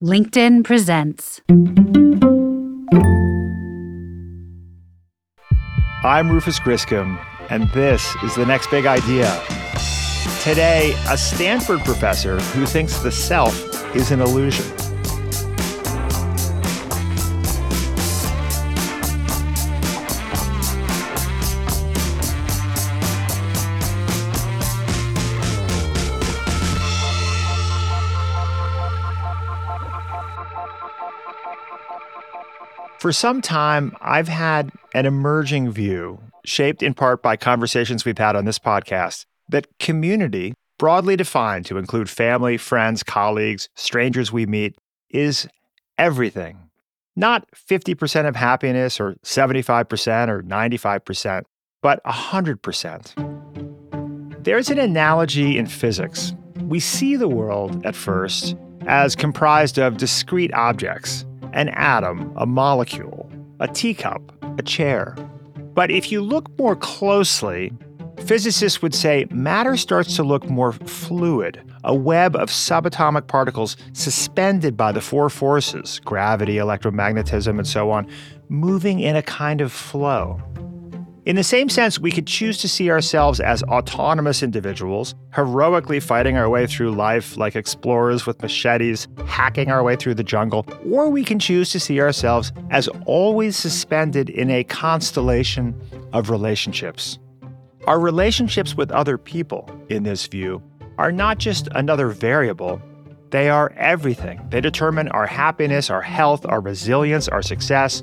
LinkedIn presents. I'm Rufus Griscom, and this is the next big idea. Today, a Stanford professor who thinks the self is an illusion. For some time, I've had an emerging view, shaped in part by conversations we've had on this podcast, that community, broadly defined to include family, friends, colleagues, strangers we meet, is everything. Not 50% of happiness or 75% or 95%, but 100%. There's an analogy in physics. We see the world at first as comprised of discrete objects an atom, a molecule, a teacup, a chair. But if you look more closely, physicists would say matter starts to look more fluid, a web of subatomic particles suspended by the four forces gravity, electromagnetism, and so on moving in a kind of flow. In the same sense, we could choose to see ourselves as autonomous individuals, heroically fighting our way through life like explorers with machetes, hacking our way through the jungle, or we can choose to see ourselves as always suspended in a constellation of relationships. Our relationships with other people, in this view, are not just another variable, they are everything. They determine our happiness, our health, our resilience, our success,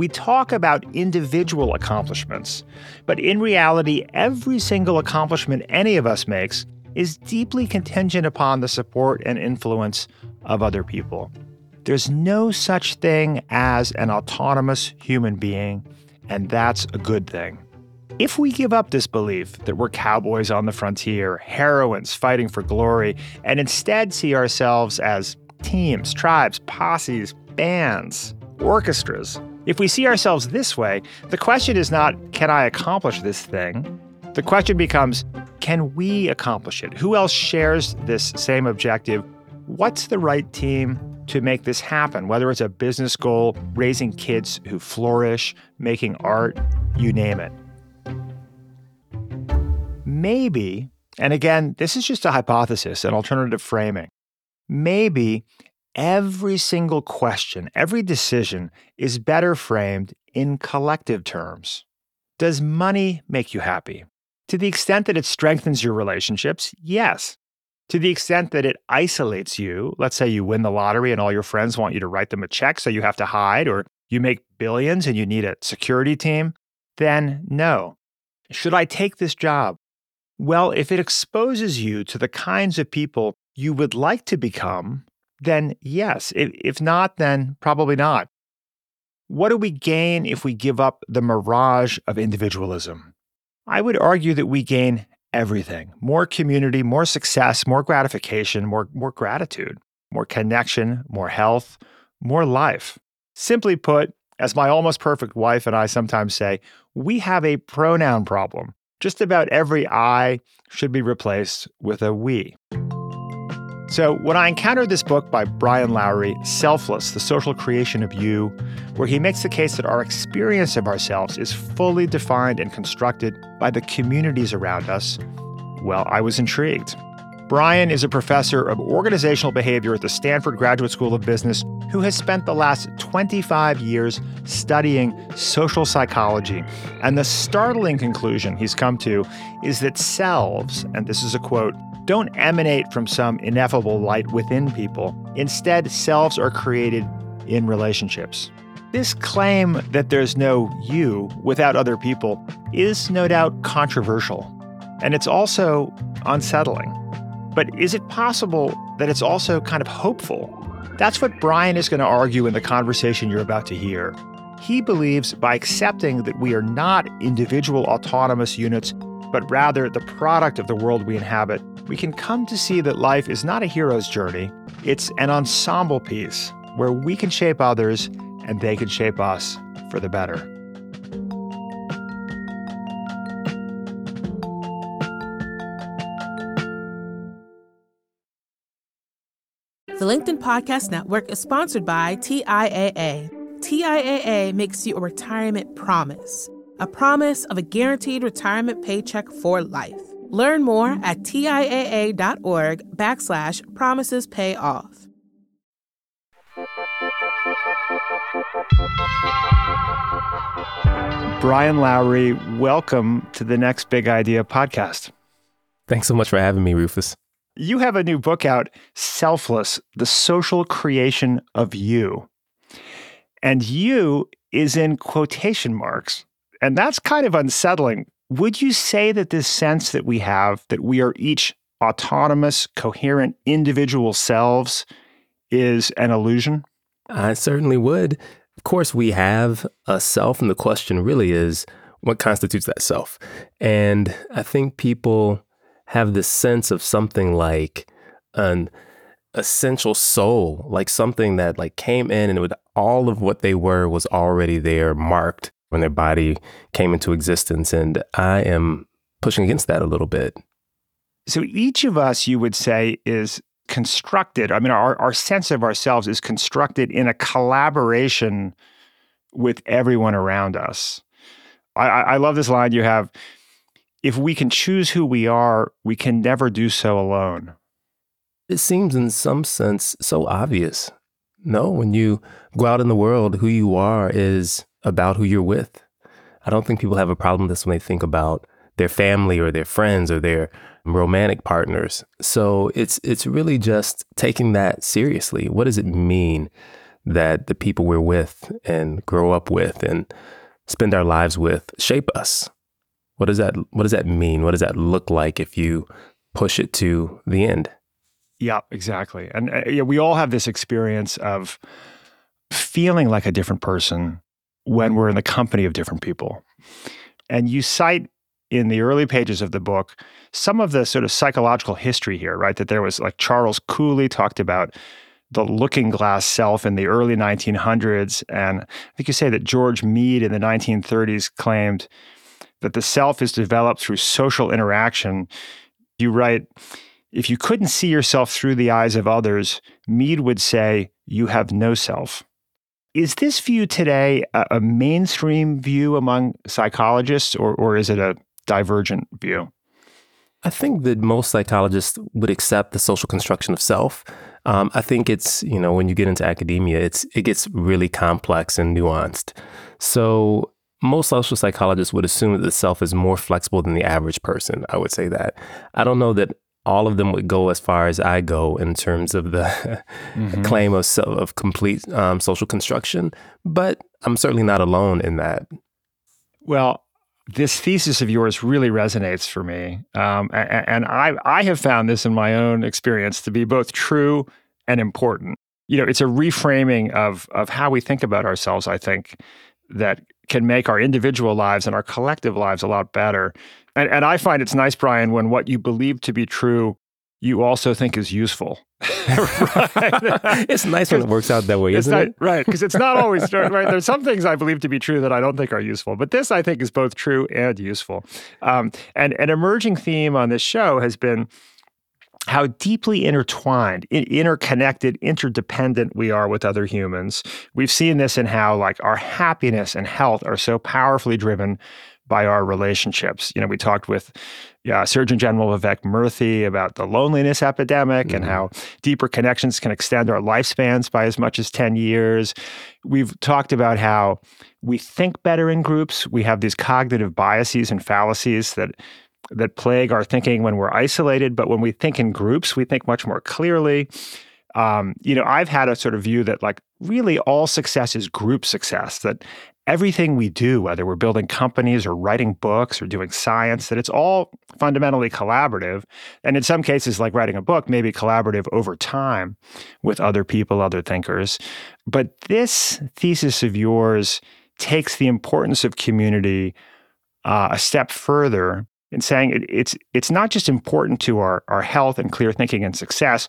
we talk about individual accomplishments, but in reality, every single accomplishment any of us makes is deeply contingent upon the support and influence of other people. There's no such thing as an autonomous human being, and that's a good thing. If we give up this belief that we're cowboys on the frontier, heroines fighting for glory, and instead see ourselves as teams, tribes, posses, bands, orchestras, if we see ourselves this way, the question is not, can I accomplish this thing? The question becomes, can we accomplish it? Who else shares this same objective? What's the right team to make this happen? Whether it's a business goal, raising kids who flourish, making art, you name it. Maybe, and again, this is just a hypothesis, an alternative framing. Maybe every single question, every decision is better framed in collective terms. Does money make you happy? To the extent that it strengthens your relationships, yes. To the extent that it isolates you, let's say you win the lottery and all your friends want you to write them a check so you have to hide, or you make billions and you need a security team, then no. Should I take this job? Well, if it exposes you to the kinds of people you would like to become, then yes. If, not, then probably not. What do we gain if we give up the mirage of individualism? I would argue that we gain everything more community, more success, more gratification, more, more gratitude, more connection, more health, more life. Simply put, as my almost perfect wife and I sometimes say, we have a pronoun problem. Just about every I should be replaced with a we. So, when I encountered this book by Brian Lowery, Selfless, The Social Creation of You, where he makes the case that our experience of ourselves is fully defined and constructed by the communities around us, well, I was intrigued. Brian is a professor of organizational behavior at the Stanford Graduate School of Business who has spent the last 25 years studying social psychology. And the startling conclusion he's come to is that selves, and this is a quote, don't emanate from some ineffable light within people. Instead, selves are created in relationships. This claim that there's no you without other people is no doubt controversial, and it's also unsettling. But is it possible that it's also kind of hopeful? That's what Brian is going to argue in the conversation you're about to hear. He believes by accepting that we are not individual autonomous units, but rather the product of the world we inhabit, we can come to see that life is not a hero's journey, it's an ensemble piece where we can shape others and they can shape us for the better. The LinkedIn Podcast Network is sponsored by TIAA. TIAA makes you a retirement promise, a promise of a guaranteed retirement paycheck for life. Learn more at TIAA.org backslash promises pay off. Brian Lowery, welcome to the Next Big Idea podcast. Thanks so much for having me, Rufus. You have a new book out, Selfless The Social Creation of You. And you is in quotation marks. And that's kind of unsettling. Would you say that this sense that we have that we are each autonomous, coherent individual selves is an illusion? I certainly would. Of course, we have a self, and the question really is what constitutes that self? And I think people have this sense of something like an essential soul, like something that like came in and with all of what they were was already there, marked when their body came into existence. And I am pushing against that a little bit. So each of us, you would say, is constructed. I mean, our, our sense of ourselves is constructed in a collaboration with everyone around us. I, I love this line you have if we can choose who we are, we can never do so alone. It seems, in some sense, so obvious. No, when you go out in the world, who you are is about who you're with. I don't think people have a problem with this when they think about their family or their friends or their romantic partners. So it's it's really just taking that seriously. What does it mean that the people we're with and grow up with and spend our lives with shape us? What does that what does that mean? What does that look like if you push it to the end? Yeah, exactly. And uh, yeah, we all have this experience of feeling like a different person when we're in the company of different people. And you cite in the early pages of the book some of the sort of psychological history here, right? That there was like Charles Cooley talked about the looking glass self in the early 1900s. And I think you say that George Mead in the 1930s claimed that the self is developed through social interaction. You write, if you couldn't see yourself through the eyes of others, Mead would say, you have no self. Is this view today a, a mainstream view among psychologists, or, or is it a divergent view? I think that most psychologists would accept the social construction of self. Um, I think it's you know when you get into academia, it's it gets really complex and nuanced. So most social psychologists would assume that the self is more flexible than the average person. I would say that. I don't know that all of them would go as far as I go in terms of the mm-hmm. claim of of complete um, social construction, but I'm certainly not alone in that. Well, this thesis of yours really resonates for me, um, and, and I I have found this in my own experience to be both true and important. You know, it's a reframing of of how we think about ourselves. I think that can make our individual lives and our collective lives a lot better. And, and I find it's nice, Brian, when what you believe to be true, you also think is useful. it's nice when it works out that way, isn't not, it? Right, because it's not always right. There's some things I believe to be true that I don't think are useful, but this I think is both true and useful. Um, and an emerging theme on this show has been how deeply intertwined, interconnected, interdependent we are with other humans. We've seen this in how like our happiness and health are so powerfully driven by our relationships. You know, we talked with yeah, Surgeon General Vivek Murthy about the loneliness epidemic mm-hmm. and how deeper connections can extend our lifespans by as much as 10 years. We've talked about how we think better in groups. We have these cognitive biases and fallacies that that plague our thinking when we're isolated, but when we think in groups, we think much more clearly. Um, you know, I've had a sort of view that like really all success is group success, that everything we do, whether we're building companies or writing books or doing science, that it's all fundamentally collaborative. And in some cases, like writing a book, maybe collaborative over time with other people, other thinkers. But this thesis of yours takes the importance of community uh, a step further in saying it, it's it's not just important to our, our health and clear thinking and success.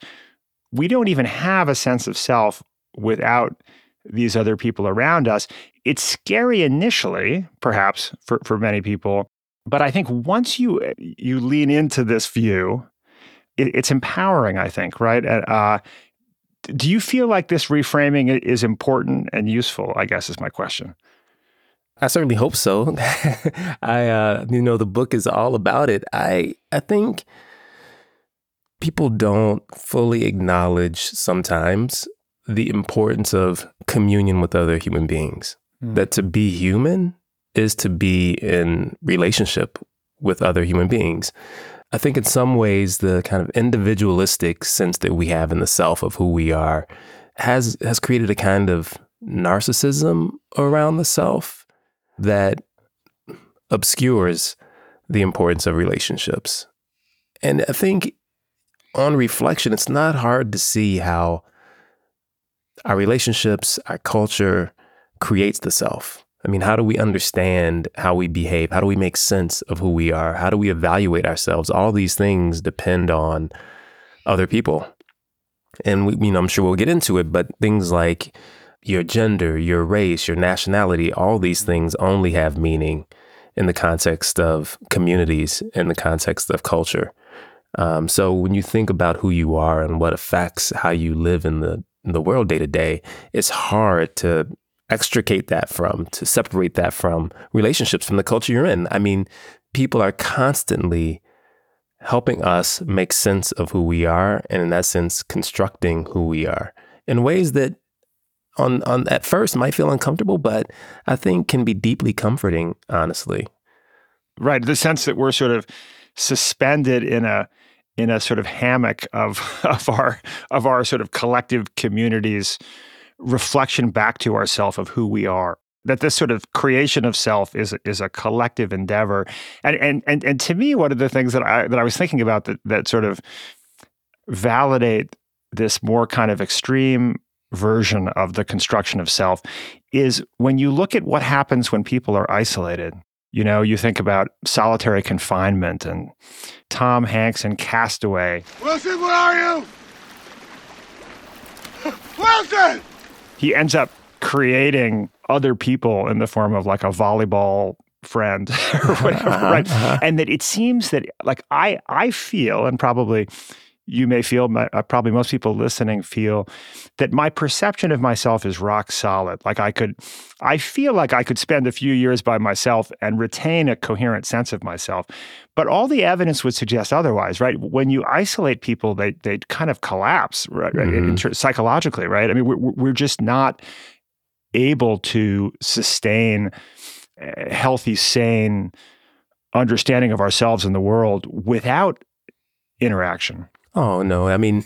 We don't even have a sense of self without these other people around us. It's scary initially, perhaps for, for many people, but I think once you you lean into this view, it, it's empowering. I think, right? Uh, do you feel like this reframing is important and useful? I guess is my question. I certainly hope so. I, uh, you know, the book is all about it. I, I think people don't fully acknowledge sometimes the importance of communion with other human beings. Mm. That to be human is to be in relationship with other human beings. I think in some ways the kind of individualistic sense that we have in the self of who we are has has created a kind of narcissism around the self that obscures the importance of relationships. And I think on reflection, it's not hard to see how our relationships, our culture creates the self. I mean, how do we understand how we behave? How do we make sense of who we are? How do we evaluate ourselves? All these things depend on other people. And we, you know, I'm sure we'll get into it, but things like your gender, your race, your nationality, all these things only have meaning in the context of communities, in the context of culture. Um, so when you think about who you are and what affects how you live in the in the world day to day, it's hard to extricate that from, to separate that from relationships, from the culture you're in. I mean, people are constantly helping us make sense of who we are, and in that sense, constructing who we are in ways that on on at first might feel uncomfortable, but I think can be deeply comforting, honestly. Right. The sense that we're sort of suspended in a in a sort of hammock of of our of our sort of collective communities reflection back to ourself of who we are. That this sort of creation of self is is a collective endeavor. And and and, and to me one of the things that I that I was thinking about that that sort of validate this more kind of extreme version of the construction of self is when you look at what happens when people are isolated you know, you think about solitary confinement and Tom Hanks in Castaway. Wilson, where are you? Wilson! He ends up creating other people in the form of like a volleyball friend or whatever, uh-huh, right? Uh-huh. And that it seems that like I I feel and probably you may feel, uh, probably most people listening feel, that my perception of myself is rock solid. Like I could, I feel like I could spend a few years by myself and retain a coherent sense of myself. But all the evidence would suggest otherwise, right? When you isolate people, they they kind of collapse, right? Mm-hmm. Psychologically, right? I mean, we're, we're just not able to sustain healthy, sane understanding of ourselves and the world without interaction. Oh, no. I mean,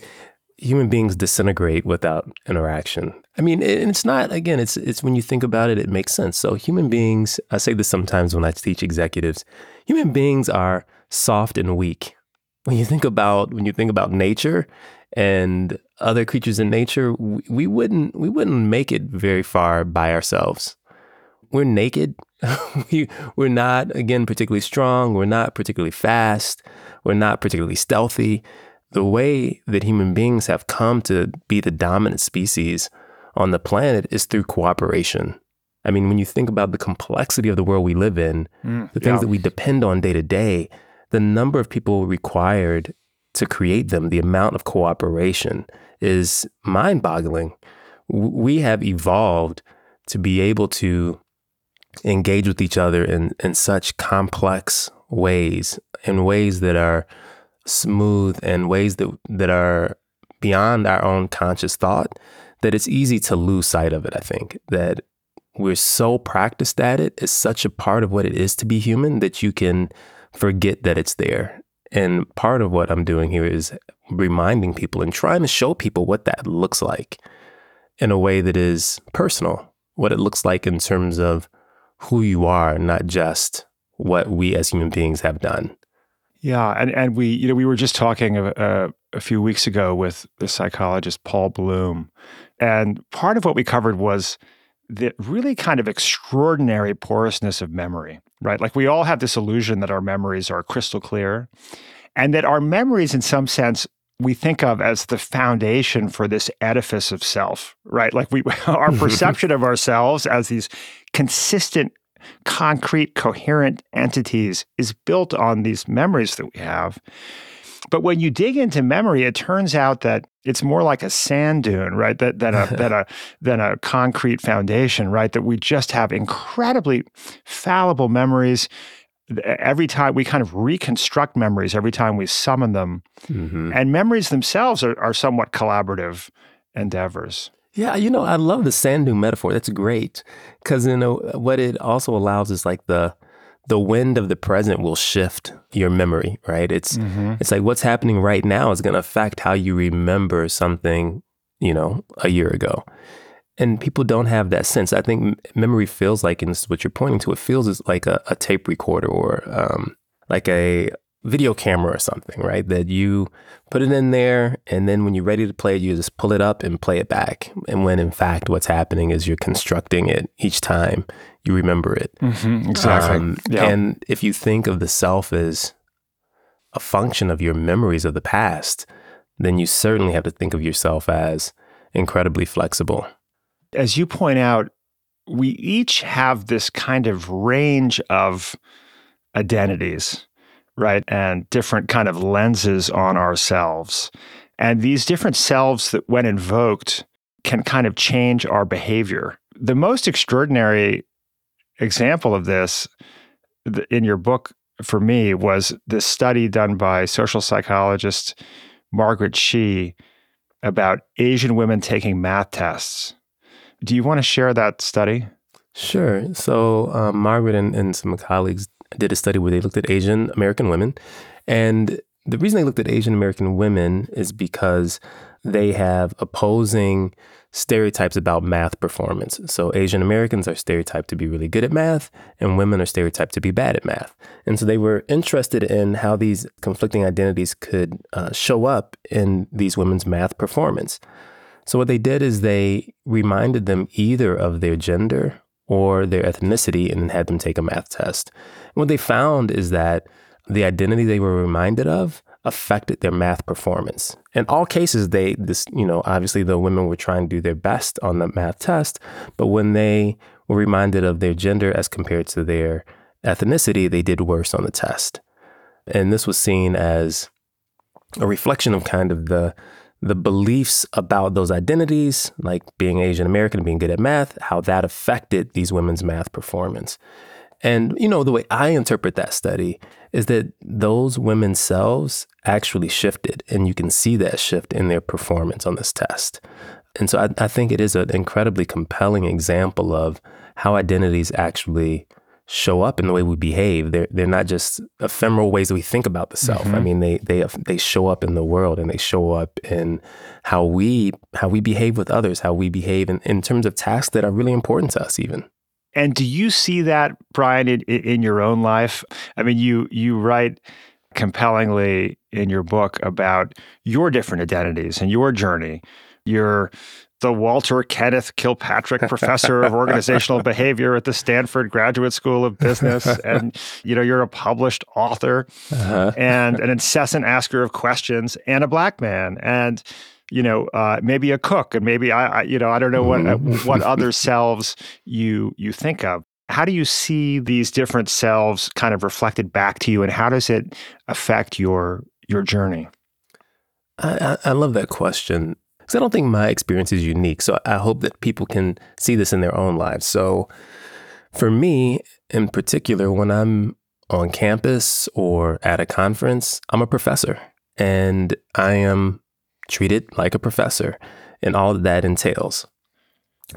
human beings disintegrate without interaction. I mean, and it's not again, it's it's when you think about it, it makes sense. So human beings, I say this sometimes when I teach executives, human beings are soft and weak. When you think about when you think about nature and other creatures in nature, we, we wouldn't we wouldn't make it very far by ourselves. We're naked. we we're not again particularly strong, we're not particularly fast, we're not particularly stealthy the way that human beings have come to be the dominant species on the planet is through cooperation. I mean, when you think about the complexity of the world we live in, mm, the things yeah. that we depend on day to day, the number of people required to create them, the amount of cooperation is mind boggling. We have evolved to be able to engage with each other in, in such complex ways, in ways that are smooth and ways that that are beyond our own conscious thought that it's easy to lose sight of it i think. That we're so practiced at it it's such a part of what it is to be human that you can forget that it's there. And part of what i'm doing here is reminding people and trying to show people what that looks like in a way that is personal what it looks like in terms of who you are not just what we as human beings have done yeah, and and we you know we were just talking a, few weeks ago with the psychologist Paul Bloom, and part of what we covered was the really kind of extraordinary porousness of memory, right? Like we all have this illusion that our memories are crystal clear, and that our memories, in some sense, we think of as the foundation for this edifice of self, right? Like we our mm-hmm. perception of ourselves as these consistent concrete, coherent entities is built on these memories that we have. But when you dig into memory, it turns out that it's more like a sand dune, right? That than a than a than a concrete foundation, right? That we just have incredibly fallible memories. Every time we kind of reconstruct memories, every time we summon them, Mm-hmm. and memories themselves are, are somewhat collaborative endeavors. Yeah, you know, I love the sand dune metaphor. That's great because you know what it also allows is like the the wind of the present will shift your memory, right? It's it's like what's happening right now is going to affect how you remember something, you know, a year ago. And people don't have that sense. I think memory feels like, and this is what you're pointing to, it feels is like a, a tape recorder or um, like a video camera or something, right? That you put it in there, and then when you're ready to play it, you just pull it up and play it back. And when in fact, what's happening is you're constructing it each time you remember it. Exactly. Um, yeah. And if you think of the self as a function of your memories of the past, then you certainly have to think of yourself as incredibly flexible. as you point out, we each have this kind of range of identities, right? And different kind of lenses on ourselves. And these different selves that, when invoked, can kind of change our behavior. The most extraordinary example of this in your book for me was this study done by social psychologist Margaret Shih about Asian women taking math tests. Do you want to share that study? Sure. So um, Margaret and, and some colleagues did a study where they looked at Asian American women. And the reason they looked at Asian American women is because they have opposing stereotypes about math performance. So Asian Americans are stereotyped to be really good at math, and women are stereotyped to be bad at math. And so they were interested in how these conflicting identities could uh, show up in these women's math performance. So what they did is they reminded them either of their gender or their ethnicity and then had them take a math test. What they found is that the identity they were reminded of affected their math performance. In all cases, they this you know obviously the women were trying to do their best on the math test, but when they were reminded of their gender as compared to their ethnicity, they did worse on the test. And this was seen as a reflection of kind of the the beliefs about those identities, like being Asian American and being good at math, how that affected these women's math performance. And, you know, the way I interpret that study is that those women's selves actually shifted, and you can see that shift in their performance on this test. And so I, I think it is an incredibly compelling example of how identities actually show up in the way we behave. They're they're not just ephemeral ways that we think about the self. I mm-hmm. mean, they they they show up in the world and they show up in how we how we behave with others, how we behave in, in terms of tasks that are really important to us even. And do you see that, Brian, in, in your own life? I mean, you you write compellingly in your book about your different identities and your journey. You're the Walter Kenneth Kilpatrick Professor of Organizational Behavior at the Stanford Graduate School of Business, and you know you're a published author uh-huh. and an incessant asker of questions, and a black man, and you know uh, maybe a cook, and maybe I, I you know I don't know what uh, what other selves you you think of. How do you see these different selves kind of reflected back to you, and how does it affect your your journey? I, I, I love that question because I don't think my experience is unique. So I hope that people can see this in their own lives. So for me, in particular, when I'm on campus or at a conference, I'm a professor and I am treated like a professor and all that, that entails.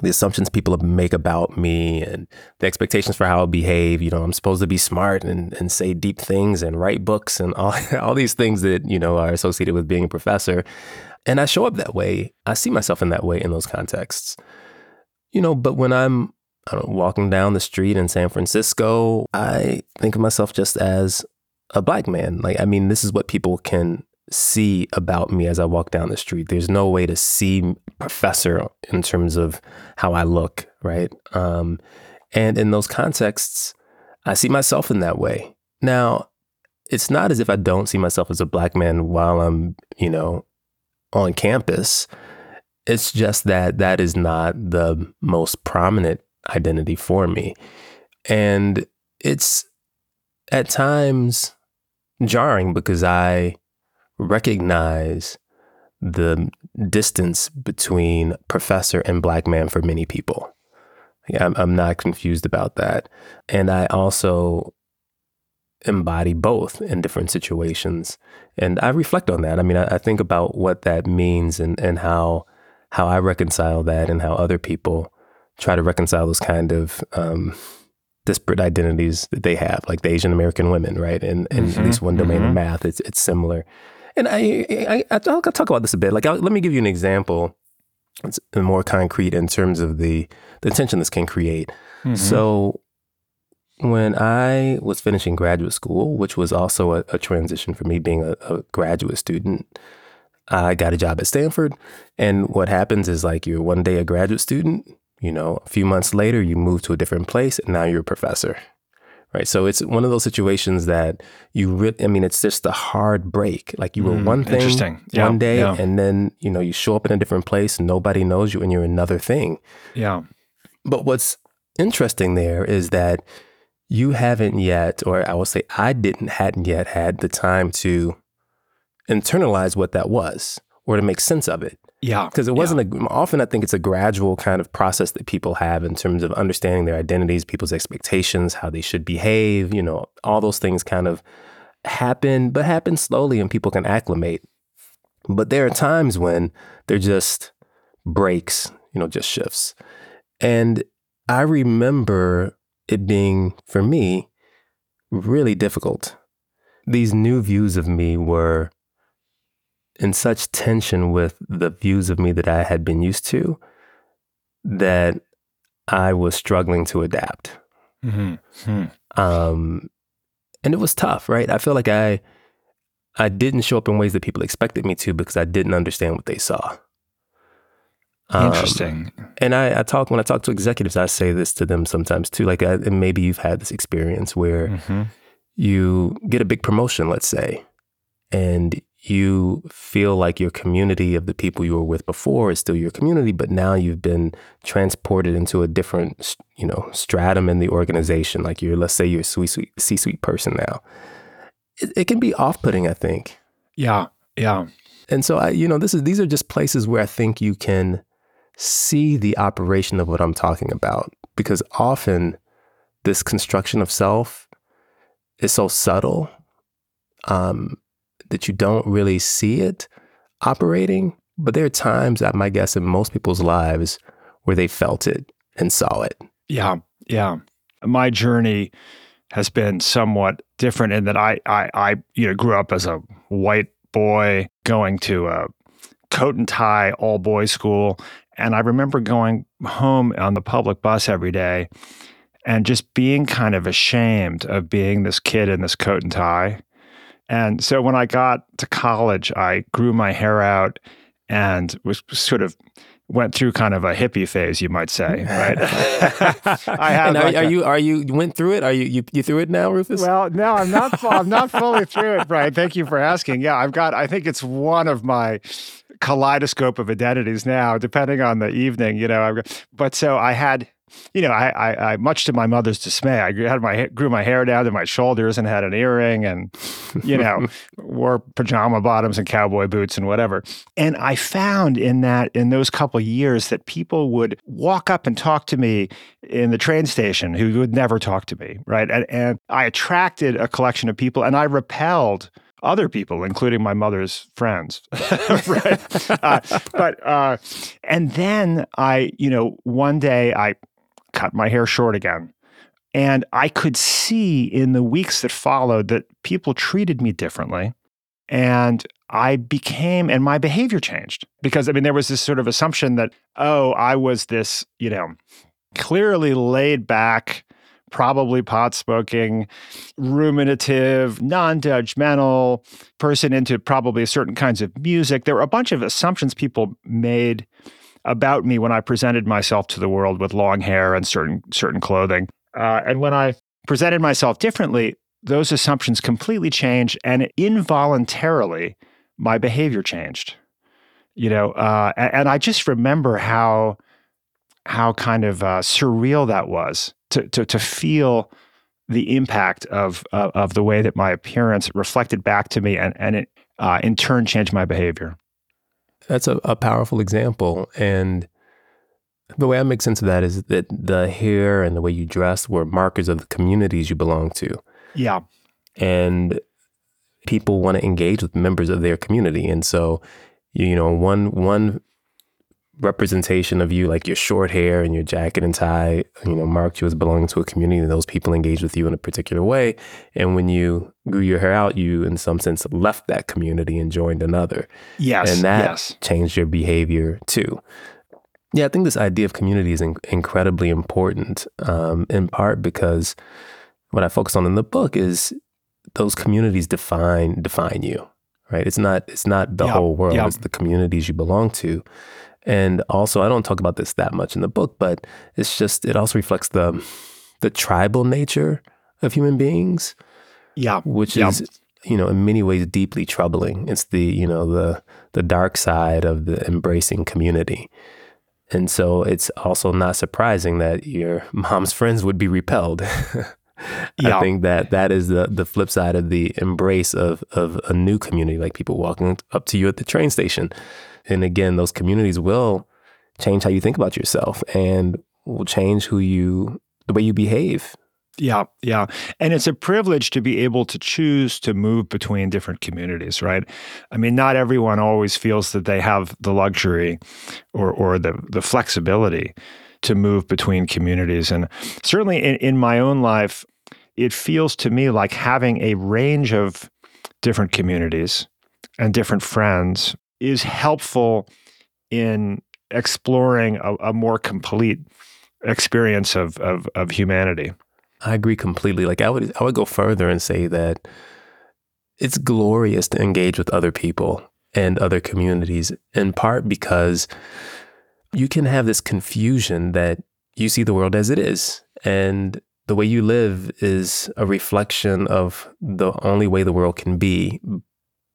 The assumptions people make about me and the expectations for how I behave. You know, I'm supposed to be smart and, and say deep things and write books and all, all these things that, you know, are associated with being a professor. And I show up that way. I see myself in that way in those contexts. You know, but when I'm know, walking down the street in San Francisco, I think of myself just as a black man. Like, I mean, this is what people can see about me as I walk down the street. There's no way to see professor in terms of how I look, right? Um, and in those contexts, I see myself in that way. Now, it's not as if I don't see myself as a black man while I'm, you know, on campus. It's just that that is not the most prominent identity for me. And it's at times jarring because I recognize the distance between professor and black man for many people. I'm, I'm not confused about that. And I also embody both in different situations. And I reflect on that. I mean, I, I, think about what that means and, and how how I reconcile that and how other people try to reconcile those kind of um, disparate identities that they have, like the Asian American women, right? And in mm-hmm, at least one domain mm-hmm. of math, it's it's similar. And I, I, I will talk about this a bit. Like, I'll, let me give you an example. It's more concrete in terms of the the tension this can create. Mm-hmm. So, when I was finishing graduate school, which was also a, a transition for me being a, a, graduate student, I got a job at Stanford. And what happens is like you're one day a graduate student, you know, a few months later, you move to a different place and now you're a professor right? So it's one of those situations that you really, I mean, it's just a hard break. Like you were mm, one thing yeah, one day, yeah. and then you know you show up in a different place, and nobody knows you, and you're another thing. Yeah. But what's interesting there is that you haven't yet, or I will say, I didn't hadn't yet had the time to internalize what that was or to make sense of it. Yeah. Because it wasn't yeah. a, often I think it's a gradual kind of process that people have in terms of understanding their identities, people's expectations, how they should behave, you know, all those things kind of happen, but happen slowly and people can acclimate. But there are times when they're just breaks, you know, just shifts. And I remember it being, for me, really difficult. These new views of me were in such tension with the views of me that I had been used to that I was struggling to adapt. Mm-hmm. Hmm. Um, and it was tough, right? I feel like I I didn't show up in ways that people expected me to because I didn't understand what they saw. Um, Interesting. And I, I, talk when I talk to executives, I say this to them sometimes too. Like, I, and maybe you've had this experience where mm-hmm. you get a big promotion, let's say, and you feel like your community of the people you were with before is still your community, but now you've been transported into a different, you know, stratum in the organization. Like you're, let's say you're a C-suite, C-suite person now. It, it can be off-putting, I think. Yeah, yeah. And so I, you know, this is these are just places where I think you can see the operation of what I'm talking about because often this construction of self is so subtle. Um, that you don't really see it operating. But there are times, I might guess, in most people's lives where they felt it and saw it. Yeah, yeah. My journey has been somewhat different in that I, I, I, you know, grew up as a white boy going to a coat and tie all boys school, and I remember going home on the public bus every day and just being kind of ashamed of being this kid in this coat and tie and so when I got to college, I grew my hair out and was sort of went through kind of a hippie phase, you might say, right? I have. Are, like are a, you are you went through it? Are you, you you through it now, Rufus? Well, no, I'm not. I'm not fully through it, Brian. Thank you for asking. Yeah, I've got. I think it's one of my kaleidoscope of identities now, depending on the evening. You know, I've got, but so I had you know, I, I, I, much to my mother's dismay, I had my grew my hair down to my shoulders and had an earring, and you know, wore pajama bottoms and cowboy boots and whatever. And I found in that in those couple years that people would walk up and talk to me in the train station who would never talk to me, right? And, and I attracted a collection of people, and I repelled other people, including my mother's friends. right. Uh, but, uh, and then I, you know, one day I cut my hair short again. And I could see in the weeks that followed that people treated me differently. And I became, and my behavior changed because I mean, there was this sort of assumption that, oh, I was this, you know, clearly laid back, probably pot smoking, ruminative, non judgmental person into probably certain kinds of music. There were a bunch of assumptions people made about me when I presented myself to the world with long hair and certain certain clothing. Uh, and when I presented myself differently, those assumptions completely changed, and involuntarily, my behavior changed. You know, uh, and, and, I just remember how how kind of uh, surreal that was to to, to feel the impact of, of, the way that my appearance reflected back to me, and and it uh, in turn changed my behavior. That's a, a powerful example. And the way I make sense of that is that the hair and the way you dress were markers of the communities you belong to. Yeah. And people want to engage with members of their community. And so, you know, one one representation of you, like your short hair and your jacket and tie, you know, marked you as belonging to a community and those people engaged with you in a particular way. And when you grew your hair out, you in some sense left that community and joined another. Yes. And that yes. changed your behavior too. Yeah, I think this idea of community is in- incredibly important, um, in part because what I focus on in the book is those communities define define you, right? It's not it's not the Yep, whole world; yep. it's the communities you belong to. And also, I don't talk about this that much in the book, but it's just it also reflects the the tribal nature of human beings Yeah. which Yep. is you know in many ways deeply troubling it's the you know the the dark side of the embracing community and so it's also not surprising that your mom's friends would be repelled Yeah. i think that that is the the flip side of the embrace of of a new community like people walking up to you at the train station and again those communities will change how you think about yourself and will change who you the way you behave Yeah, yeah. And it's a privilege to be able to choose to move between different communities, right? I mean, not everyone always feels that they have the luxury or or the the flexibility to move between communities. And certainly in, in my own life, it feels to me like having a range of different communities and different friends is helpful in exploring a, a more complete experience of, of, of humanity. I agree completely. Like I would I would go further and say that it's glorious to engage with other people and other communities in part because you can have this confusion that you see the world as it is and the way you live is a reflection of the only way the world can be.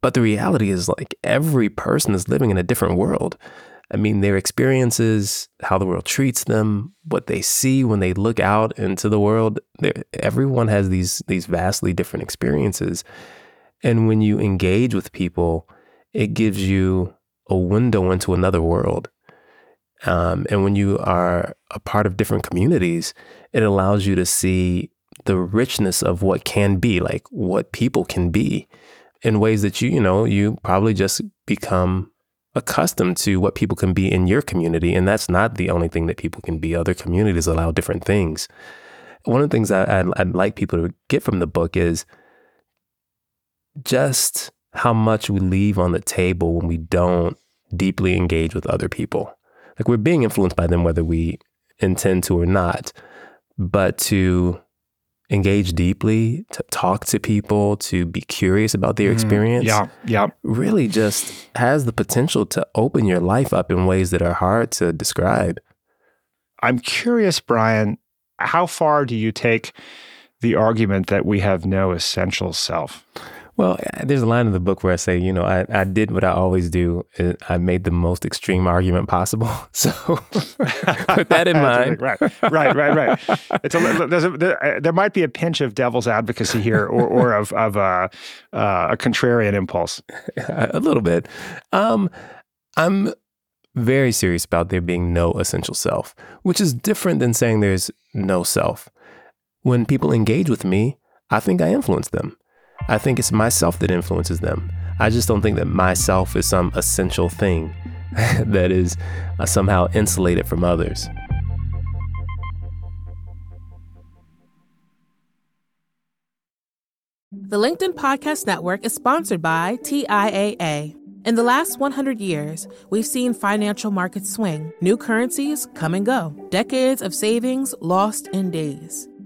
But the reality is like every person is living in a different world. I mean, their experiences, how the world treats them, what they see when they look out into the world. Everyone has these these vastly different experiences, and when you engage with people, it gives you a window into another world. Um, and when you are a part of different communities, it allows you to see the richness of what can be, like what people can be, in ways that you you know you probably just become accustomed to what people can be in your community. And that's not the only thing that people can be. Other communities allow different things. One of the things I, I'd, I'd like people to get from the book is just how much we leave on the table when we don't deeply engage with other people. Like we're being influenced by them, whether we intend to or not. But to engage deeply, to talk to people, to be curious about their mm-hmm. experience Yeah, yeah. really just has the potential to open your life up in ways that are hard to describe. I'm curious, Brian, how far do you take the argument that we have no essential self? Well, there's a line in the book where I say, you know, I, I did what I always do. uh, I made the most extreme argument possible. So put that in mind. right, right, right, right. It's a, there's a, there, there might be a pinch of devil's advocacy here, or, or of of uh, uh, a contrarian impulse. a little bit. Um, I'm very serious about there being no essential self, which is different than saying there's no self. When people engage with me, I think I influence them. I think it's myself that influences them. I just don't think that myself is some essential thing that is uh, somehow insulated from others. The LinkedIn Podcast Network is sponsored by TIAA. In the last 100 years, we've seen financial markets swing, new currencies come and go, decades of savings lost in days,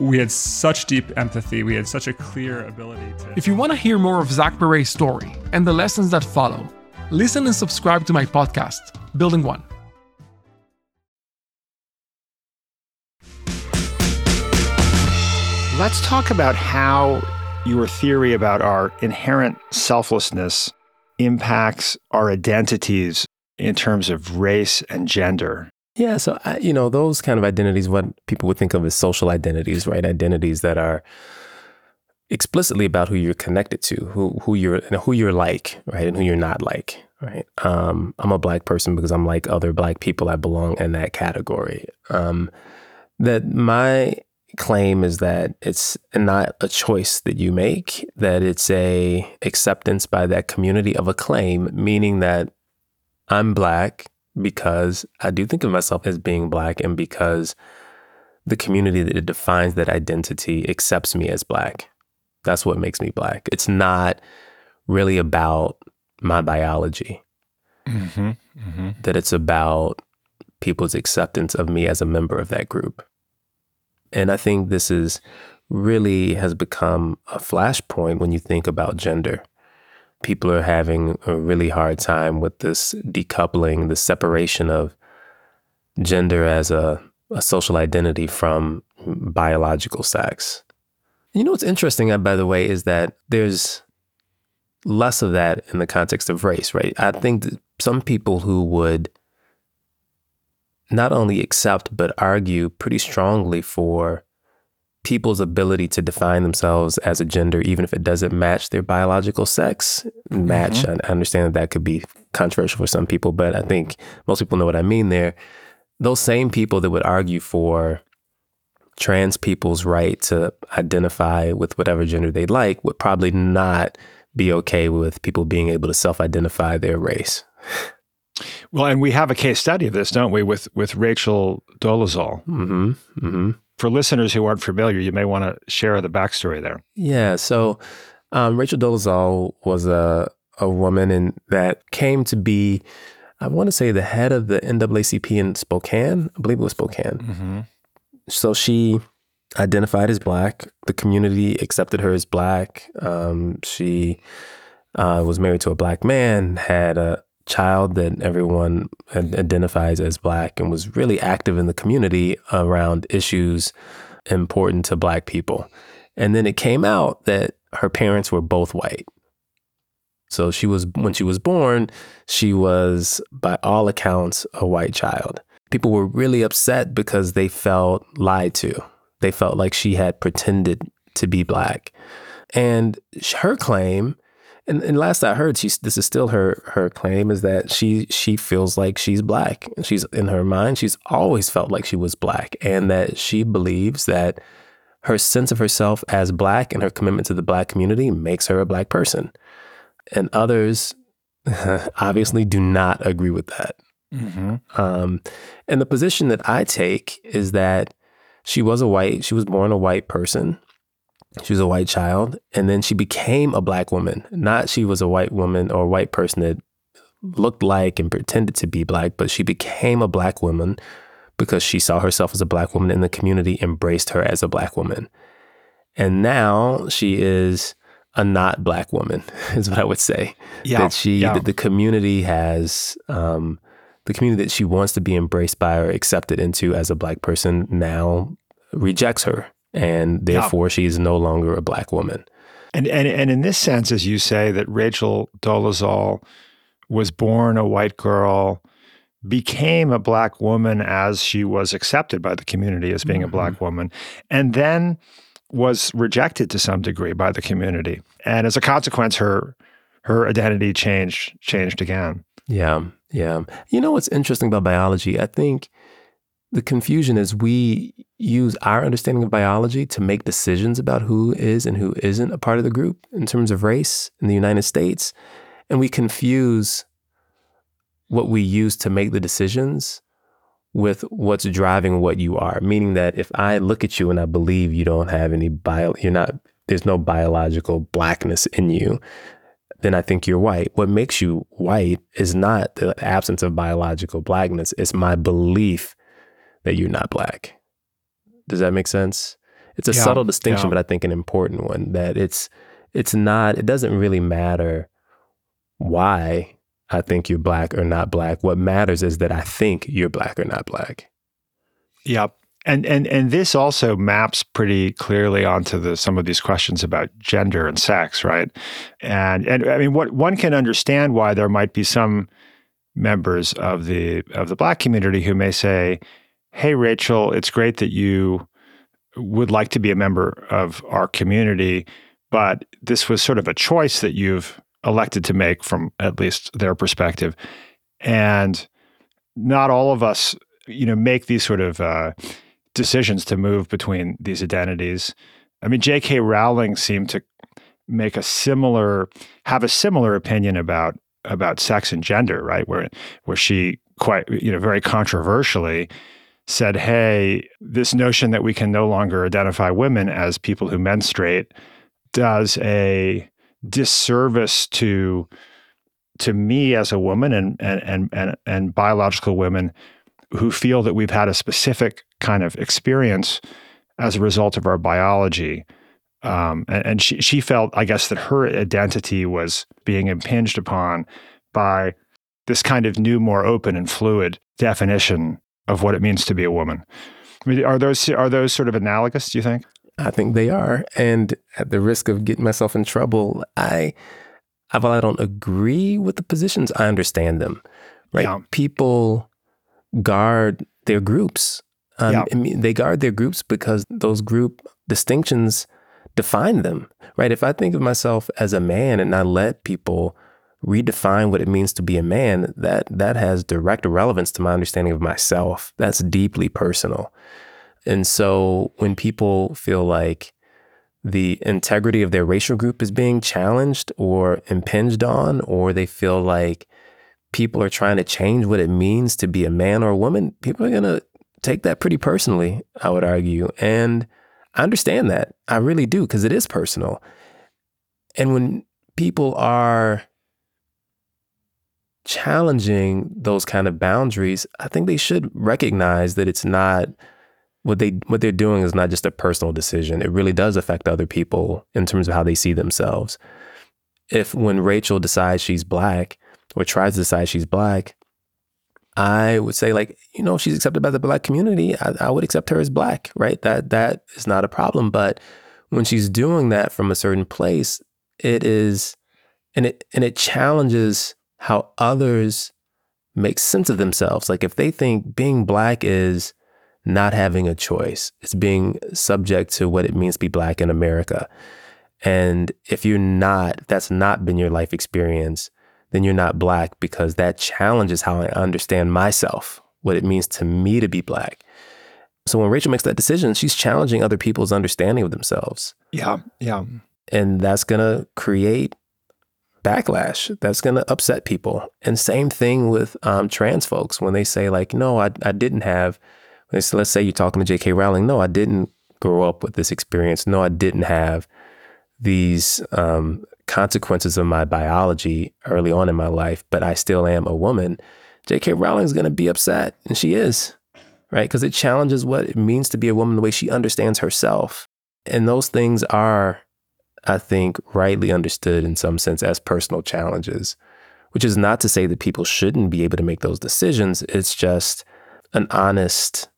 we had such deep empathy. We had such a clear ability to. If you want to hear more of Zach Perret's story and the lessons that follow, listen and subscribe to my podcast, Building One. Let's talk about how your theory about our inherent selflessness impacts our identities in terms of race and gender. Yeah, so I, you know those kind of identities, what people would think of as social identities, right? Identities that are explicitly about who you're connected to, who who you're who you're like, right, and who you're not like, right. Um, I'm a black person because I'm like other black people. I belong in that category. Um, that my claim is that it's not a choice that you make; that it's a acceptance by that community of a claim, meaning that I'm black because I do think of myself as being black and because the community that defines that identity accepts me as black. That's what makes me black. It's not really about my biology, Mm-hmm. Mm-hmm. that it's about people's acceptance of me as a member of that group. And I think this is really has become a flashpoint when you think about gender people are having a really hard time with this decoupling, the separation of gender as a, a social identity from biological sex. You know what's interesting, uh, by the way, is that there's less of that in the context of race, right? I think some people who would not only accept but argue pretty strongly for people's ability to define themselves as a gender, even if it doesn't match their biological sex. Match, I understand that that could be controversial for some people, but I think most people know what I mean there. Those same people that would argue for trans people's right to identify with whatever gender they like would probably not be okay with people being able to self identify their race. Well, and we have a case study of this, don't we, with with Rachel Dolezal. hmm hmm For listeners who aren't familiar, you may want to share the backstory there. Yeah. So um, Rachel Dolezal was a a woman and that came to be, I want to say, the head of the NAACP in Spokane. I believe it was Spokane. Mm-hmm. So she identified as black. The community accepted her as black. Um, she uh, was married to a black man, had a child that everyone identifies as black, and was really active in the community around issues important to black people. And then it came out that her parents were both white. So she was when she was born, she was by all accounts a white child. People were really upset because they felt lied to. They felt like she had pretended to be black. And her claim, and, and last I heard, she's this is still her her claim, is that she she feels like she's black. She's in her mind, she's always felt like she was black, and that she believes that her sense of herself as black and her commitment to the black community makes her a black person. And others obviously do not agree with that. Mm-hmm. Um, and the position that I take is that she was a white, she was born a white person. She was a white child. And then she became a black woman. Not she was a white woman or a white person that looked like and pretended to be black, but she became a black woman because she saw herself as a black woman and the community embraced her as a black woman. And now she is a not black woman, is what I would say. Yeah, that she, yeah. that the community has, um, the community that she wants to be embraced by or accepted into as a black person now rejects her. And therefore, she is no longer a black woman. And, and and in this sense, as you say, that Rachel Dolezal was born a white girl, became a black woman as she was accepted by the community as being a black mm-hmm. woman, and then was rejected to some degree by the community. And as a consequence, her her identity changed changed again. Yeah, yeah. You know what's interesting about biology? I think the confusion is we use our understanding of biology to make decisions about who is and who isn't a part of the group in terms of race in the United States. And we confuse what we use to make the decisions with what's driving what you are. Meaning that if I look at you and I believe you don't have any bio, you're not, there's no biological blackness in you, then I think you're white. What makes you white is not the absence of biological blackness, it's my belief that you're not black. Does that make sense? It's a Yeah, subtle distinction, yeah. but I think an important one that it's it's not it doesn't really matter why I think you're black or not black. What matters is that I think you're black or not black. Yep. And and and this also maps pretty clearly onto the some of these questions about gender and sex, right? And and I mean what one can understand why there might be some members of the of the black community who may say, "Hey Rachel, it's great that you would like to be a member of our community, but this was sort of a choice that you've elected to make from at least their perspective." And not all of us, you know, make these sort of uh, decisions to move between these identities. I mean, J.K. Rowling seemed to make a similar, have a similar opinion about about sex and gender, right? Where where she quite, you know, very controversially said, "Hey, this notion that we can no longer identify women as people who menstruate does a disservice to to me as a woman and and and and, and biological women who feel that we've had a specific kind of experience as a result of our biology. Um, and, and she, she felt, I guess, that her identity was being impinged upon by this kind of new, more open and fluid definition of what it means to be a woman. I mean, are those are those sort of analogous? Do you think? I think they are. And at the risk of getting myself in trouble, I, while I don't agree with the positions, I understand them. Right? Yeah. People guard their groups. Um, Yeah. I mean, they guard their groups because those group distinctions define them. Right? If I think of myself as a man and I let people redefine what it means to be a man, that that has direct relevance to my understanding of myself. That's deeply personal. And so when people feel like the integrity of their racial group is being challenged or impinged on, or they feel like people are trying to change what it means to be a man or a woman, people are going to take that pretty personally, I would argue. And I understand that. I really do, because it is personal. And when people are challenging those kind of boundaries, I think they should recognize that it's not what they what they're doing is not just a personal decision. It really does affect other people in terms of how they see themselves. If when Rachel decides she's black or tries to decide she's black, I would say like, you know, she's accepted by the black community, I, I would accept her as black, right? That that is not a problem. But when she's doing that from a certain place, it is and it and it challenges how others make sense of themselves. Like if they think being black is not having a choice, it's being subject to what it means to be black in America. And if you're not, if that's not been your life experience, then you're not black because that challenges how I understand myself, what it means to me to be black. So when Rachel makes that decision, she's challenging other people's understanding of themselves. Yeah, yeah, And that's going to create backlash. That's going to upset people. And same thing with um, trans folks when they say, like, no, I, I didn't have, they let's say you're talking to J.K. Rowling, no, I didn't grow up with this experience. No, I didn't have these um, consequences of my biology early on in my life, but I still am a woman. J.K. Rowling is going to be upset, and she is, right? Because it challenges what it means to be a woman, the way she understands herself. And those things are, I think, rightly understood in some sense as personal challenges, which is not to say that people shouldn't be able to make those decisions. It's just an honest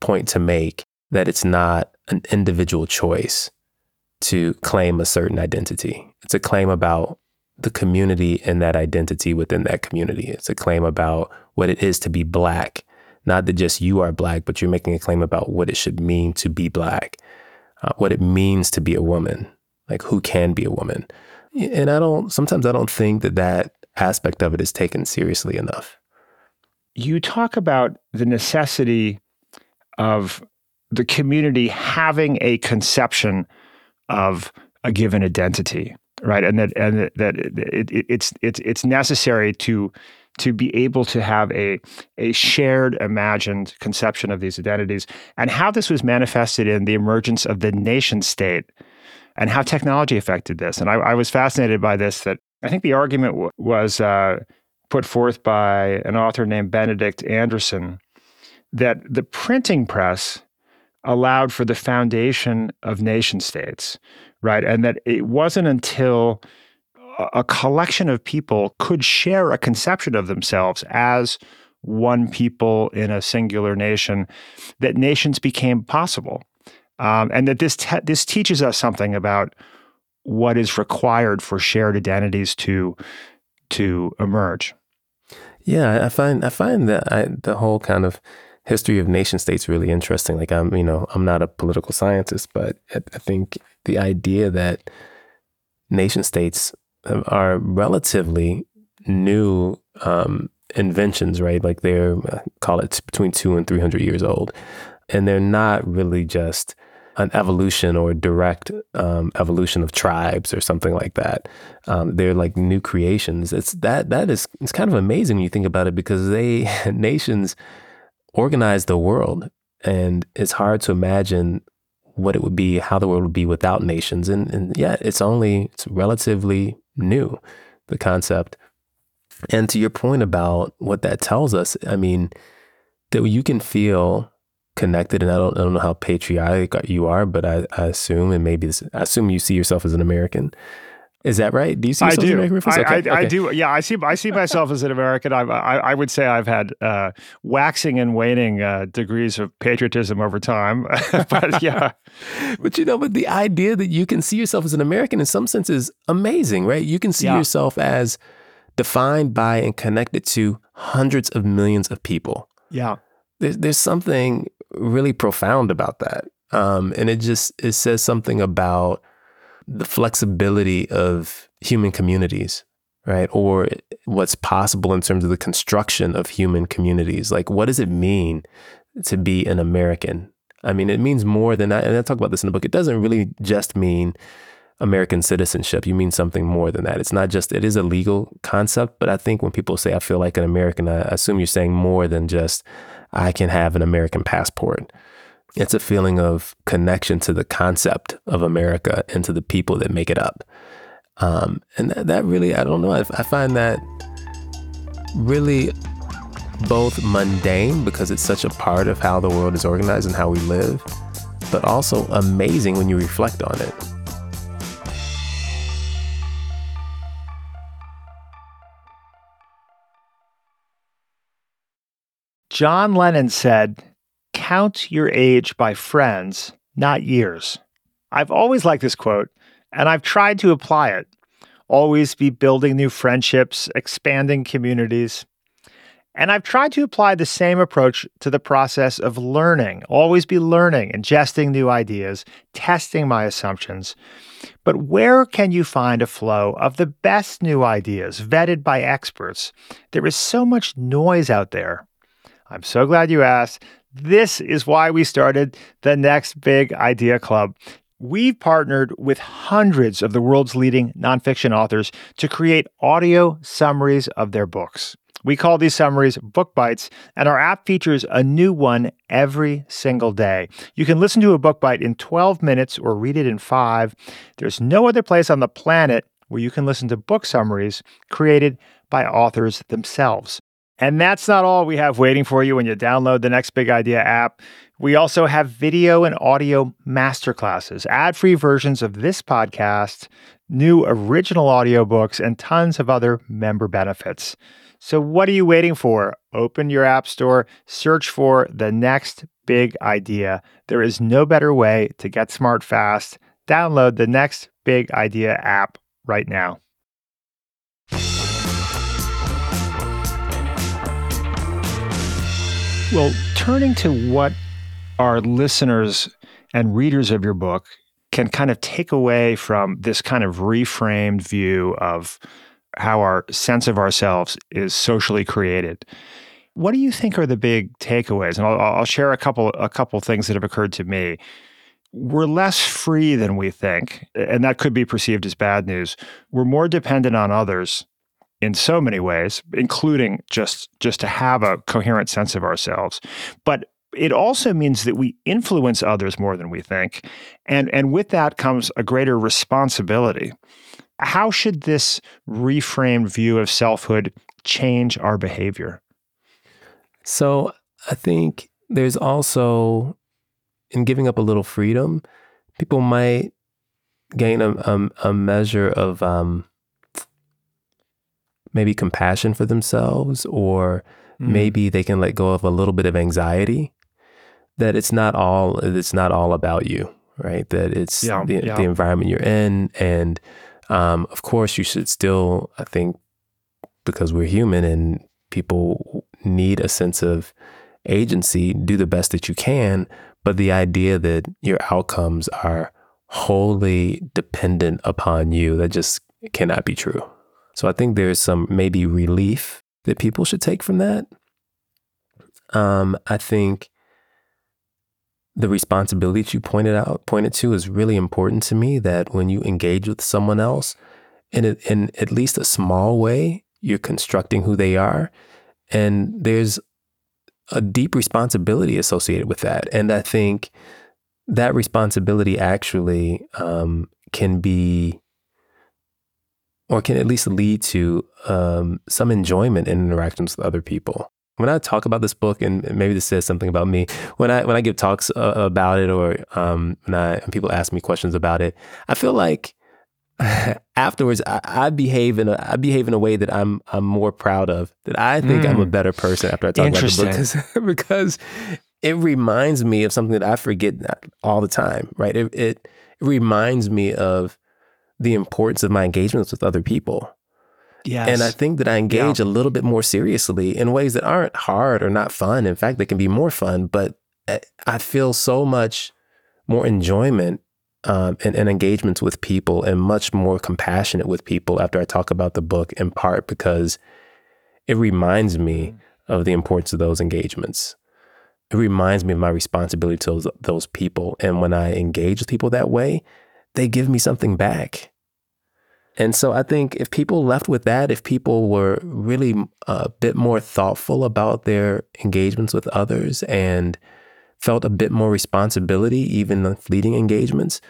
point to make that it's not an individual choice to claim a certain identity. It's a claim about the community and that identity within that community. It's a claim about what it is to be black. Not that just you are black, but you're making a claim about what it should mean to be black, uh, what it means to be a woman, like who can be a woman. And I don't, sometimes I don't think that that aspect of it is taken seriously enough. You talk about the necessity of the community having a conception of a given identity, right? And that and that it, it, it's it's it's necessary to to be able to have a a shared imagined conception of these identities and how this was manifested in the emergence of the nation state and how technology affected this. And I, I was fascinated by this. That I think the argument w- was uh, put forth by an author named Benedict Anderson that the printing press allowed for the foundation of nation states, right? And that it wasn't until a collection of people could share a conception of themselves as one people in a singular nation that nations became possible. Um, and that this te- this teaches us something about what is required for shared identities to to emerge. Yeah, I find I find that I, the whole kind of history of nation states really interesting. Like I'm, you know, I'm not a political scientist, but I think the idea that nation states are relatively new um, inventions, right? Like they're uh, call it between two and three hundred years old, and they're not really just an evolution or direct um, evolution of tribes or something like that. Um, they're like new creations. It's that that is it's kind of amazing when you think about it because they nations organize the world, and it's hard to imagine what it would be, how the world would be without nations. And and yeah, it's only it's relatively new, the concept. And to your point about what that tells us, I mean, that you can feel connected and I don't, I don't know how patriotic you are, but I, I assume, and maybe this, I assume you see yourself as an American. Is that right? Do you see yourself I do. as an American? I, okay. I, okay. I, do. Yeah, I see. I see myself as an American. I, I, I would say I've had uh, waxing and waning uh, degrees of patriotism over time. but yeah, but you know, but the idea that you can see yourself as an American in some sense is amazing, right? You can see Yeah. yourself as defined by and connected to hundreds of millions of people. yeah, there's there's something really profound about that, um, and it just it says something about the flexibility of human communities, right? Or what's possible in terms of the construction of human communities. Like, what does it mean to be an American? I mean, it means more than that. And I talk about this in the book. It doesn't really just mean American citizenship. You mean something more than that. It's not just, it is a legal concept, but I think when people say, I feel like an American, I assume you're saying more than just, I can have an American passport. It's a feeling of connection to the concept of America and to the people that make it up. Um, and that, that really, I don't know, I, I find that really both mundane because it's such a part of how the world is organized and how we live, but also amazing when you reflect on it. John Lennon said, "Count your age by friends, not years." I've always liked this quote, and I've tried to apply it. Always be building new friendships, expanding communities. And I've tried to apply the same approach to the process of learning. Always be learning, ingesting new ideas, testing my assumptions. But where can you find a flow of the best new ideas vetted by experts? There is so much noise out there. I'm so glad you asked. This is why we started the Next Big Idea Club. We've partnered with hundreds of the world's leading nonfiction authors to create audio summaries of their books. We call these summaries book bites, and our app features a new one every single day. You can listen to a book bite in 12 minutes or read it in five. There's no other place on the planet where you can listen to book summaries created by authors themselves. And that's not all we have waiting for you when you download the Next Big Idea app. We also have video and audio masterclasses, ad free versions of this podcast, new original audiobooks, and tons of other member benefits. So, what are you waiting for? Open your app store, search for the next big idea. There is no better way to get smart fast. Download the Next Big Idea app right now. Well, turning to what our listeners and readers of your book can kind of take away from this kind of reframed view of how our sense of ourselves is socially created. What do you think are the big takeaways? And I'll, I'll share a couple a couple things that have occurred to me. We're less free than we think, and that could be perceived as bad news. We're more dependent on others in so many ways, including just just to have a coherent sense of ourselves. But it also means that we influence others more than we think. And, and with that comes a greater responsibility. How should this reframed view of selfhood change our behavior? So I think there's also, in giving up a little freedom, people might gain a, a, a measure of um, maybe compassion for themselves, or mm. maybe they can let go of a little bit of anxiety that it's not all it's not all about you, right? That it's yeah, the, yeah. the environment you're in, and um, of course you should still, I think, because we're human and people need a sense of agency, do the best that you can. But the idea that your outcomes are wholly dependent upon you, that just cannot be true. So I think there's some maybe relief that people should take from that. Um, I think the responsibility that you pointed out pointed to is really important to me that when you engage with someone else in a, in at least a small way you're constructing who they are and there's a deep responsibility associated with that and i think that responsibility actually um, can be or can at least lead to um, some enjoyment in interactions with other people when I talk about this book, and maybe this says something about me, when I when I give talks uh, about it, or um, when, I, when people ask me questions about it, I feel like afterwards I, I, behave in a I behave in a way that I'm I'm more proud of. That I think mm. I'm a mm. better person after I talk about the book because, because it reminds me of something that I forget all the time. Right? It, it it reminds me of the importance of my engagements with other people. Yes. And I think that I engage yeah. a little bit more seriously in ways that aren't hard or not fun. In fact, they can be more fun, but eh, I feel so much more enjoyment um, and, and, engagements with people and much more compassionate with people after I talk about the book, in part because it reminds me mm. of the importance of those engagements. It reminds me of my responsibility to those, those people. And when I engage with people that way, they give me something back. And so I think if people left with that, if people were really a bit more thoughtful about their engagements with others and felt a bit more responsibility, even the fleeting engagements,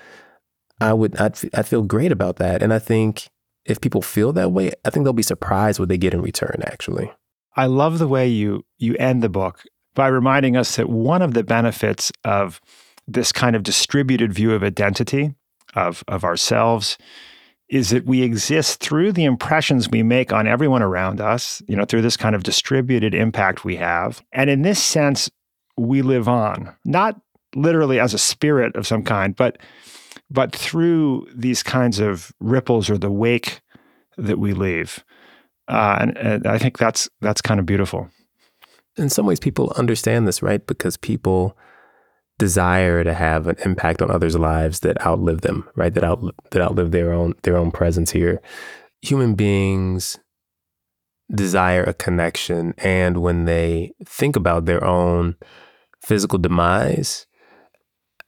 I would I'd, I'd feel great about that. And I think if people feel that way, I think they'll be surprised what they get in return. Actually, I love the way you you end the book by reminding us that one of the benefits of this kind of distributed view of identity of of ourselves is that we exist through the impressions we make on everyone around us, you know, through this kind of distributed impact we have. And in this sense, we live on, not literally as a spirit of some kind, but but through these kinds of ripples or the wake that we leave. Uh, and, and I think that's that's kind of beautiful. In some ways, people understand this, right? Because people desire to have an impact on others' lives that outlive them, right? That out that outlive their own their own presence here. Human beings desire a connection, and when they think about their own physical demise,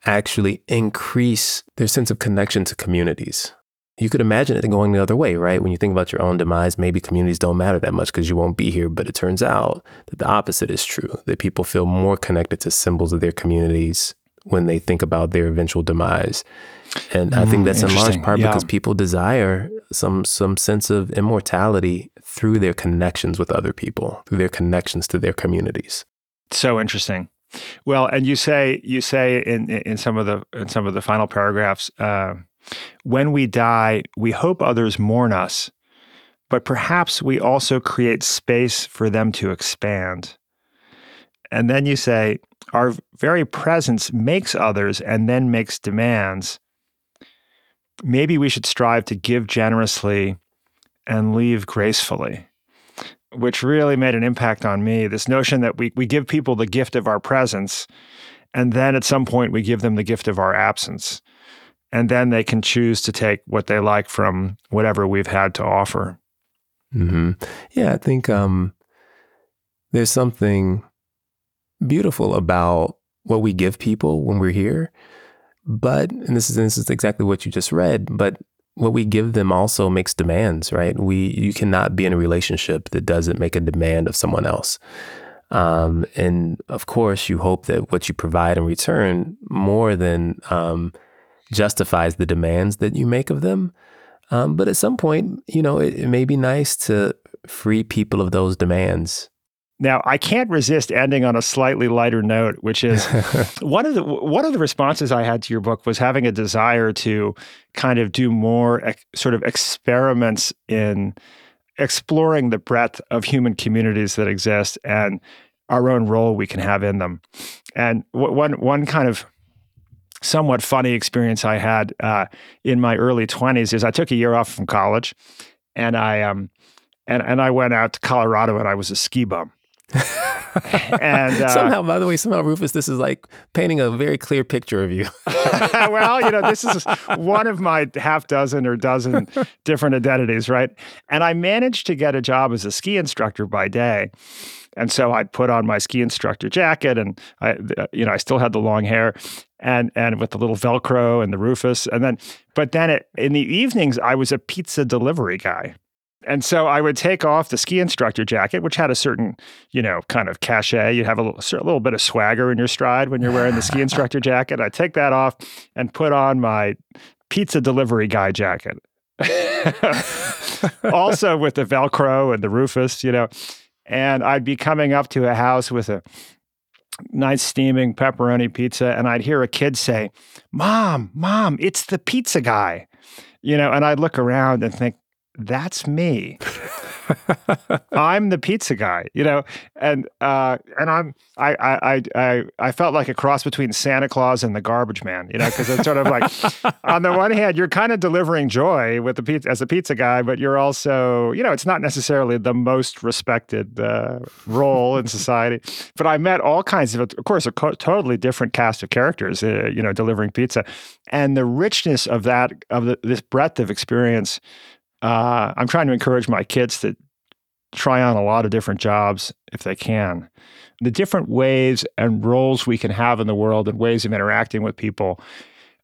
actually increase their sense of connection to communities. You could imagine it going the other way, right? When you think about your own demise, maybe communities don't matter that much because you won't be here. But it turns out that the opposite is true, that people feel more connected to symbols of their communities when they think about their eventual demise. And I think mm, that's in large part yeah. because people desire some some sense of immortality through their connections with other people, through their connections to their communities. So interesting. Well, and you say you say in in some of the in some of the final paragraphs, uh, when we die, we hope others mourn us, but perhaps we also create space for them to expand. And then you say, our very presence makes others and then makes demands. Maybe we should strive to give generously and leave gracefully, which really made an impact on me. This notion that we, we give people the gift of our presence, and then at some point we give them the gift of our absence and then they can choose to take what they like from whatever we've had to offer. hmm Yeah, I think um, there's something beautiful about what we give people when we're here. But, and this is, this is exactly what you just read, but what we give them also makes demands, right? We, you cannot be in a relationship that doesn't make a demand of someone else. Um, and of course, you hope that what you provide in return more than um, justifies the demands that you make of them. Um, but at some point, you know, it, it may be nice to free people of those demands now, I can't resist ending on a slightly lighter note, which is one of the one of the responses I had to your book was having a desire to kind of do more ex- sort of experiments in exploring the breadth of human communities that exist and our own role we can have in them. And w- one one kind of somewhat funny experience I had uh, in my early twenties is I took a year off from college, and I um and and I went out to Colorado and I was a ski bum and uh, somehow, by the way, somehow, Rufus, this is like painting a very clear picture of you. well, you know, this is one of my half dozen or dozen different identities, right? And I managed to get a job as a ski instructor by day. And so I'd put on my ski instructor jacket, and I, you know, I still had the long hair, and and with the little Velcro and the Rufus, and then, but then it, in the evenings I was a pizza delivery guy. And so I would take off the ski instructor jacket, which had a certain, you know, kind of cachet. You'd have a little, a little bit of swagger in your stride when you're wearing the ski instructor jacket. I'd take that off and put on my pizza delivery guy jacket. also with the Velcro and the Rufus, you know. And I'd be coming up to a house with a nice steaming pepperoni pizza, and I'd hear a kid say, Mom, Mom, it's the pizza guy. You know, and I'd look around and think, that's me. I'm the pizza guy, you know, and uh, and I'm I, I I I felt like a cross between Santa Claus and the garbage man, you know, because it's sort of like on the one hand you're kind of delivering joy with the pizza as a pizza guy, but you're also you know it's not necessarily the most respected uh, role in society. But I met all kinds of, of course, a co- totally different cast of characters, uh, you know, delivering pizza, and the richness of that of the, this breadth of experience uh, I'm trying to encourage my kids to try on a lot of different jobs if they can. The different ways and roles we can have in the world and ways of interacting with people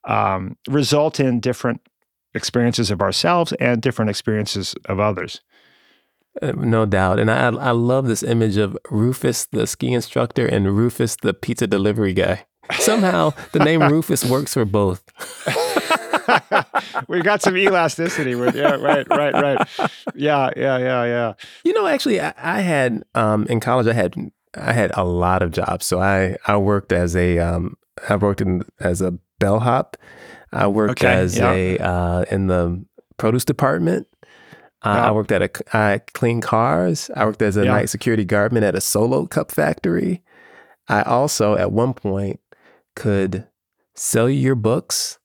um, result in different experiences of ourselves and different experiences of others. Uh, no doubt. And I, I love this image of Rufus, the ski instructor, and Rufus, the pizza delivery guy. Somehow the name Rufus works for both. we got some elasticity with yeah right right right yeah yeah yeah yeah you know actually i, I had um, in college i had i had a lot of jobs so i i worked as a um, i worked in as a bellhop i worked okay, as yeah. a uh, in the produce department uh, yeah. I worked at a I clean cars. I worked as a yeah. night security guardman at a solo cup factory. I also, at one point, could sell you your books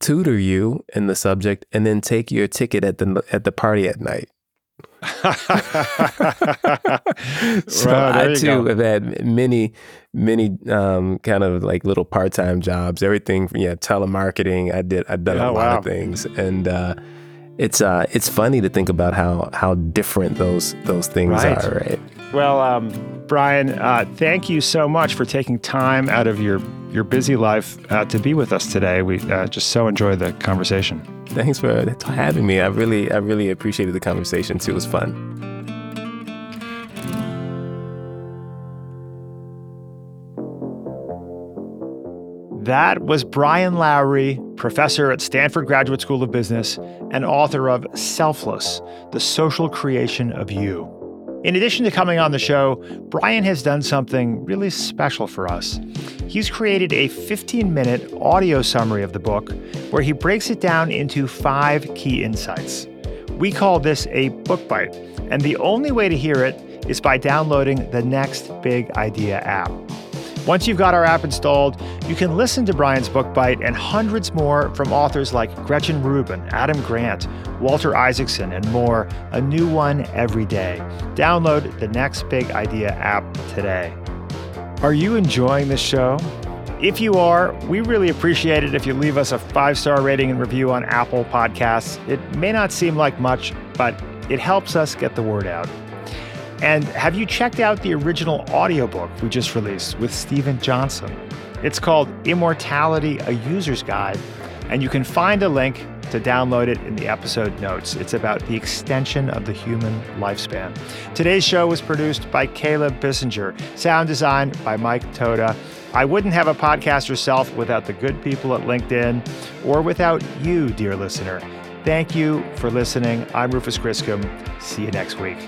tutor you in the subject and then take your ticket at the at the party at night. so I too go. have had many, many um, kind of like little part-time jobs. Everything from yeah, telemarketing. I did. I've done oh, a lot wow. of things, and uh, it's uh, it's funny to think about how how different those those things right. are. Right. Well, um, Brian, uh, thank you so much for taking time out of your your busy life uh, to be with us today. We uh, just so enjoyed the conversation. Thanks for having me. I really, I really appreciated the conversation too. It was fun. That was Brian Lowery, professor at Stanford Graduate School of Business and author of Selfless The Social Creation of You. In addition to coming on the show, Brian has done something really special for us. He's created a 15 minute audio summary of the book where he breaks it down into five key insights. We call this a book bite, and the only way to hear it is by downloading the Next Big Idea app. Once you've got our app installed, you can listen to Brian's Book Bite and hundreds more from authors like Gretchen Rubin, Adam Grant, Walter Isaacson, and more, a new one every day. Download the Next Big Idea app today. Are you enjoying this show? If you are, we really appreciate it if you leave us a five star rating and review on Apple Podcasts. It may not seem like much, but It helps us get the word out. And have you checked out the original audiobook we just released with Steven Johnson? It's called Immortality A User's Guide, and you can find a link to download it in the episode notes. It's about the extension of the human lifespan. Today's show was produced by Caleb Bissinger, sound design by Mike Toda. I wouldn't have a podcast yourself without the good people at LinkedIn or without you, dear listener. Thank you for listening. I'm Rufus Griscom. See you next week.